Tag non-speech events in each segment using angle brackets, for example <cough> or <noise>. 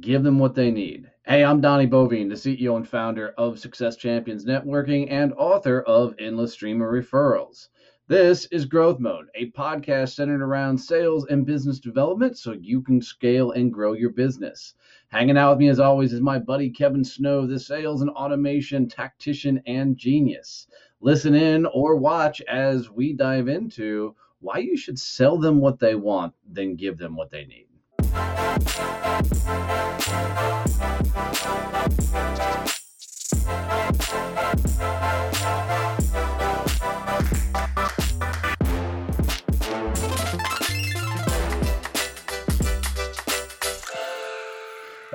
give them what they need. Hey, I'm Donnie Boivin, the CEO and founder of Success Champions Networking and author of Endless Stream of Referrals. This is Growth Mode, a podcast centered around sales and business development so you can scale and grow your business. Hanging out with me, as always, is my buddy Kevin Snow, the sales and automation tactician and genius. Listen in or watch as we dive into why you should sell them what they want, then give them what they need.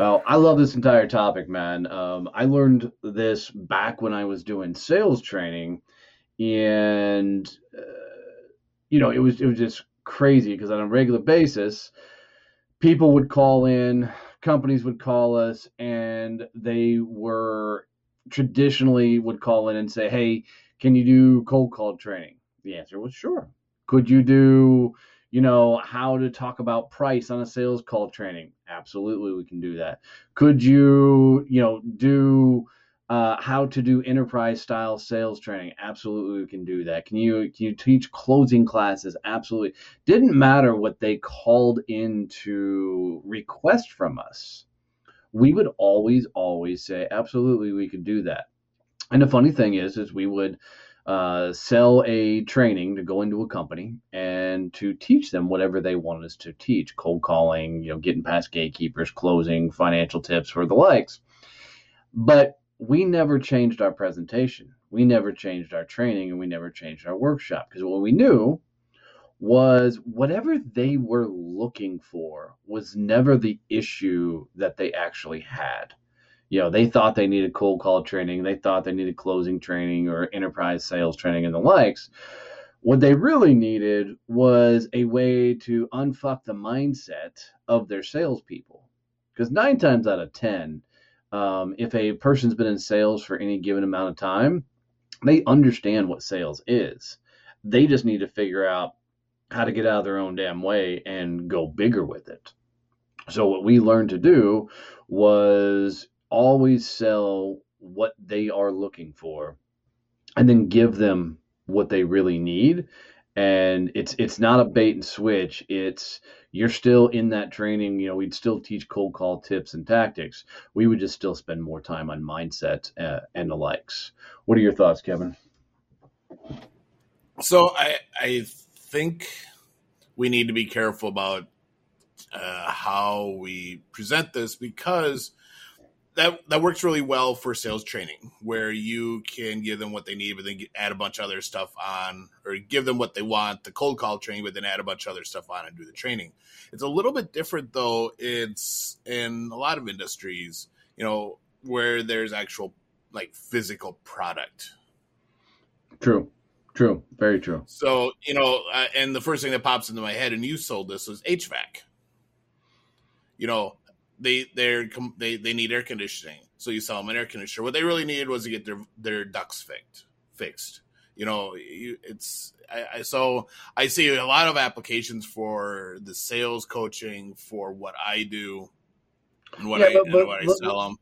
Well, I love this entire topic, man. Um, I learned this back when I was doing sales training, and uh, you know, it was it was just crazy because on a regular basis, people would call in, companies would call us, and they were traditionally would call in and say, "Hey, can you do cold call training?" The answer was sure. Could you do you know, how to talk about price on a sales call training. Absolutely, we can do that. Could you, you know, do uh, how to do enterprise style sales training? Absolutely, we can do that. Can you can you teach closing classes? Absolutely. Didn't matter what they called in to request from us. We would always, always say, absolutely, we could do that. And the funny thing is, is we would uh, sell a training to go into a company and to teach them whatever they want us to teach cold calling you know getting past gatekeepers closing financial tips or the likes but we never changed our presentation we never changed our training and we never changed our workshop because what we knew was whatever they were looking for was never the issue that they actually had you know, they thought they needed cold call training, they thought they needed closing training or enterprise sales training and the likes. What they really needed was a way to unfuck the mindset of their salespeople. Because nine times out of 10, um, if a person's been in sales for any given amount of time, they understand what sales is. They just need to figure out how to get out of their own damn way and go bigger with it. So, what we learned to do was always sell what they are looking for and then give them what they really need and it's it's not a bait and switch. It's you're still in that training. You know we'd still teach cold call tips and tactics. We would just still spend more time on mindset uh, and the likes. What are your thoughts kevin? So i i think we need to be careful about uh, how we present this because that that works really well for sales training, where you can give them what they need, but then add a bunch of other stuff on, or give them what they want, the cold call training, but then add a bunch of other stuff on and do the training. It's a little bit different though. It's in a lot of industries, you know, where there's actual like physical product. True. True. Very true. So, you know, uh, and the first thing that pops into my head, and you sold this, was HVAC. You know, they they're they they need air conditioning, so you sell them an air conditioner. What they really needed was to get their their ducts fixed. Fixed. You know, you, it's I, I so I see a lot of applications for the sales coaching for what I do and what Yeah, I but- and but- what I but- sell them.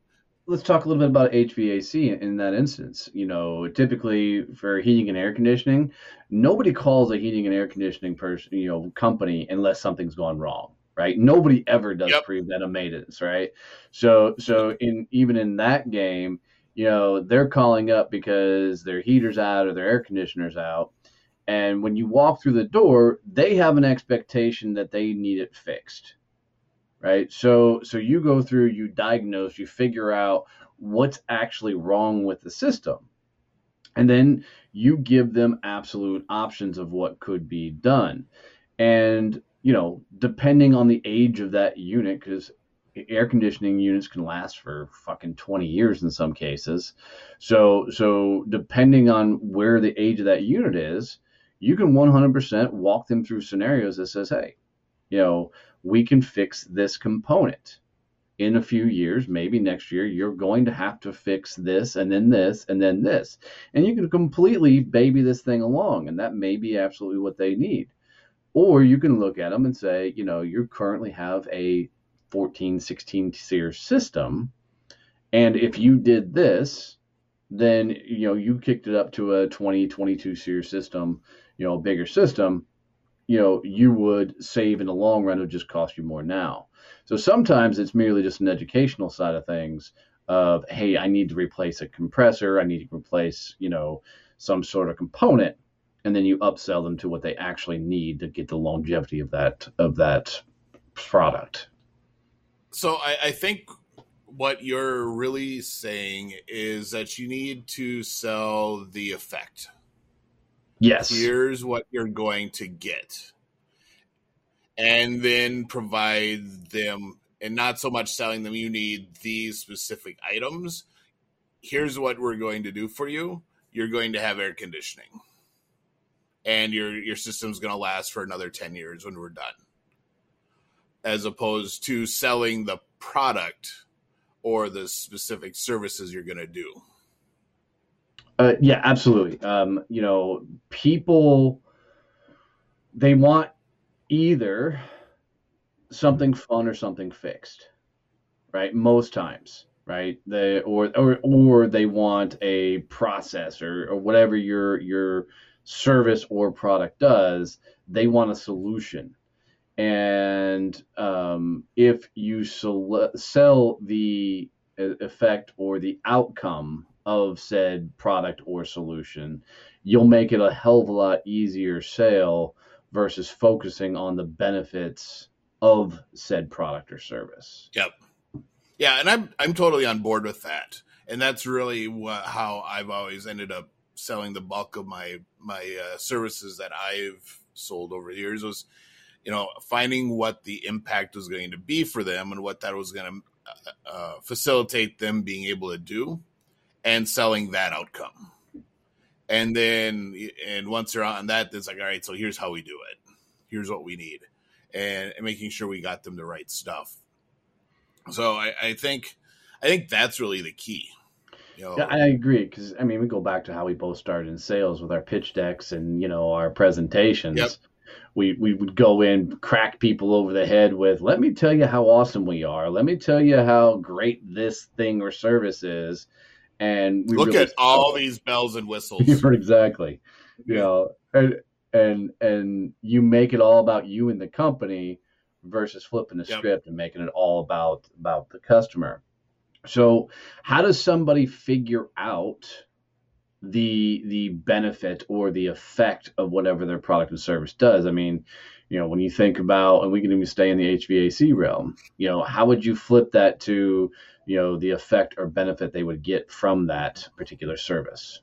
let's talk a little bit about HVAC in that instance. You know, typically for heating and air conditioning, nobody calls a heating and air conditioning person, you know, company unless something's gone wrong, right? Nobody ever does Yep. maintenance, right? So, so in even in that game, you know, they're calling up because their heater's out or their air conditioner's out. And when you walk through the door, they have an expectation that they need it fixed right so so you go through you diagnose you figure out what's actually wrong with the system and then you give them absolute options of what could be done and you know depending on the age of that unit because air conditioning units can last for fucking 20 years in some cases so so depending on where the age of that unit is you can 100% walk them through scenarios that says hey you know we can fix this component in a few years, maybe next year, you're going to have to fix this and then this and then this. And you can completely baby this thing along, and that may be absolutely what they need. Or you can look at them and say, you know, you currently have a 14, 16 SEER system. And if you did this, then, you know, you kicked it up to a 20, 22 SEER system, you know, a bigger system you know you would save in the long run it would just cost you more now so sometimes it's merely just an educational side of things of hey i need to replace a compressor i need to replace you know some sort of component and then you upsell them to what they actually need to get the longevity of that of that product So I, I think what you're really saying is that you need to sell the effect. yes Here's what you're going to get. And then provide them, and not so much selling them, you need these specific items. Here's what we're going to do for you. You're going to have air conditioning. And your your system's going to last for another 10 years when we're done. As opposed to selling the product or the specific services you're going to do. Uh, yeah, absolutely. Um, you know, people they want either something fun or something fixed, right? Most times, right? They or or or they want a process or, or whatever your your service or product does. They want a solution, and um, if you sel- sell the effect or the outcome of said product or solution, you'll make it a hell of a lot easier sale versus focusing on the benefits of said product or service. Yep. Yeah, and I'm I'm totally on board with that, and that's really what, how I've always ended up selling the bulk of my my uh, services that I've sold over the years was, you know, finding what the impact was going to be for them and what that was going to uh, facilitate them being able to do, and selling that outcome. And then, and once they're on that, it's like, all right, so here's how we do it. Here's what we need, and, and making sure we got them the right stuff. So I, I think, I think that's really the key. Know, Yeah, I agree because I mean we go back to how we both started in sales with our pitch decks and you know our presentations. Yep. We we would go in crack people over the head with let me tell you how awesome we are. Let me tell you how great this thing or service is. And we look really at all these bells and whistles. <laughs> exactly. You know, and and and you make it all about you and the company versus flipping the Yep. script and making it all about about the customer. So, how does somebody figure out the the benefit or the effect of whatever their product and service does? I mean, you know, when you think about, and we can even stay in the HVAC realm, you know, how would you flip that to, you know, the effect or benefit they would get from that particular service?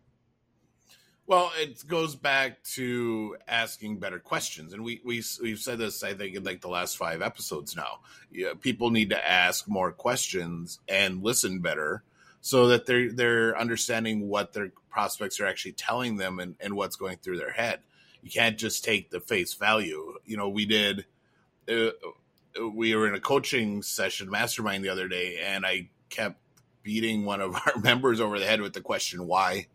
Well, it goes back to asking better questions, and we we we've said this, I think, in like the last five episodes now. Yeah, people need to ask more questions and listen better, so that they're they're understanding what their prospects are actually telling them and and what's going through their head. You can't just take the face value. You know, we did. Uh, we were in a coaching session, mastermind, the other day, and I kept beating one of <laughs> our members over the head with the question, "Why."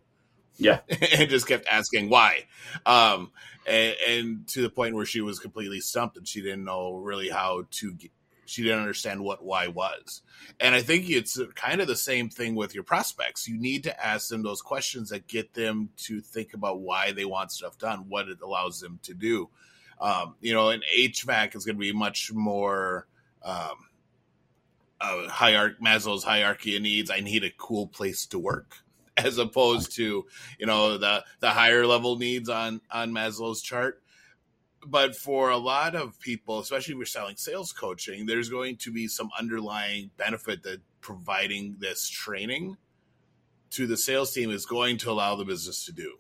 Yeah. <laughs> and just kept asking why. Um, and, and, to the point where she was completely stumped and she didn't know really how to get, she didn't understand what why was. And I think it's kind of the same thing with your prospects. You need to ask them those questions that get them to think about why they want stuff done, what it allows them to do. Um, you know, an HVAC is going to be much more um, uh, hierarchy, Maslow's hierarchy of needs. I need a cool place to work, <laughs> as opposed to you know the the higher level needs on on Maslow's chart but for a lot of people, especially if you're selling sales coaching, there's going to be some underlying benefit that providing this training to the sales team is going to allow the business to do.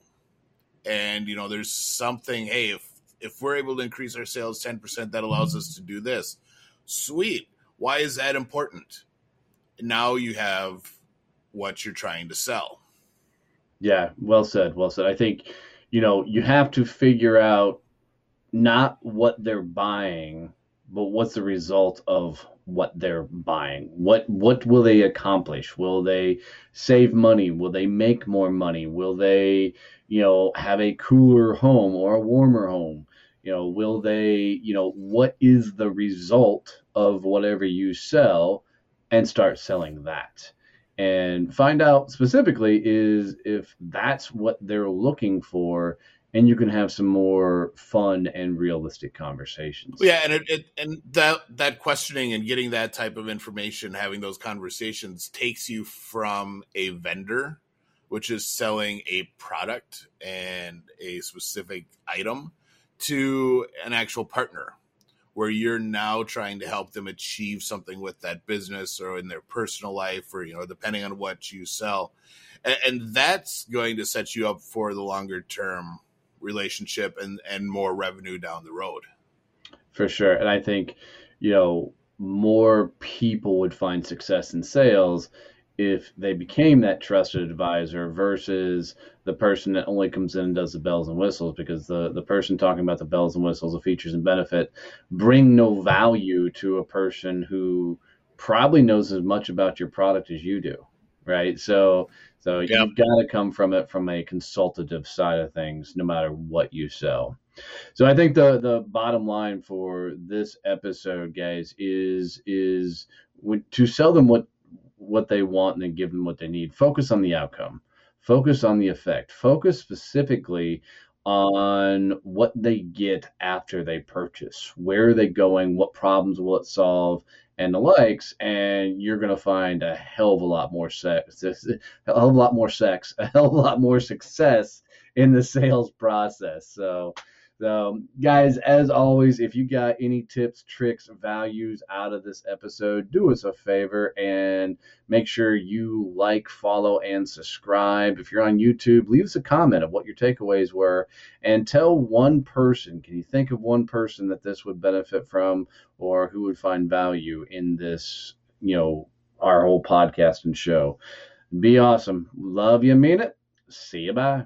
And you know, there's something. Hey, if if we're able to increase our sales ten percent, that allows us to do this. Sweet. Why is that important? Now you have what you're trying to sell. Yeah, well said. Well said. I think you know you have to figure out not what they're buying, but what's the result of what they're buying. What what will they accomplish? Will they save money? Will they make more money? Will they, you know, have a cooler home or a warmer home? You know, will they, you know, what is the result of whatever you sell and start selling that? And find out specifically is if that's what they're looking for and you can have some more fun and realistic conversations. Yeah, and it, it, and that that questioning and getting that type of information, having those conversations, takes you from a vendor, which is selling a product and a specific item, to an actual partner, where you're now trying to help them achieve something with that business or in their personal life, or you know, depending on what you sell, and, and that's going to set you up for the longer term relationship and and more revenue down the road. For sure, and I think you know more people would find success in sales if they became that trusted advisor versus the person that only comes in and does the bells and whistles because the, the person talking about the bells and whistles, the features and benefit, bring no value to a person who probably knows as much about your product as you do. Right. So so you've got to come from it from a consultative side of things, no matter what you sell. So I think the the bottom line for this episode, guys, is is to sell them what what they want and then give them what they need. Focus on the outcome. Focus on the effect. Focus specifically on what they get after they purchase. Where are they going? What problems will it solve? and the likes, and you're to find a hell of a lot more sex, a hell of a lot more sex, <laughs> a hell of a lot more success in the sales process. So, so, guys, as always, if you got any tips, tricks, values out of this episode, do us a favor and make sure you like, follow, and subscribe. If you're on YouTube, leave us a comment of what your takeaways were and tell one person. Can you think of one person that this would benefit from or who would find value in this, you know, our whole podcast and show? Be awesome. Love you, mean it. See you. Bye.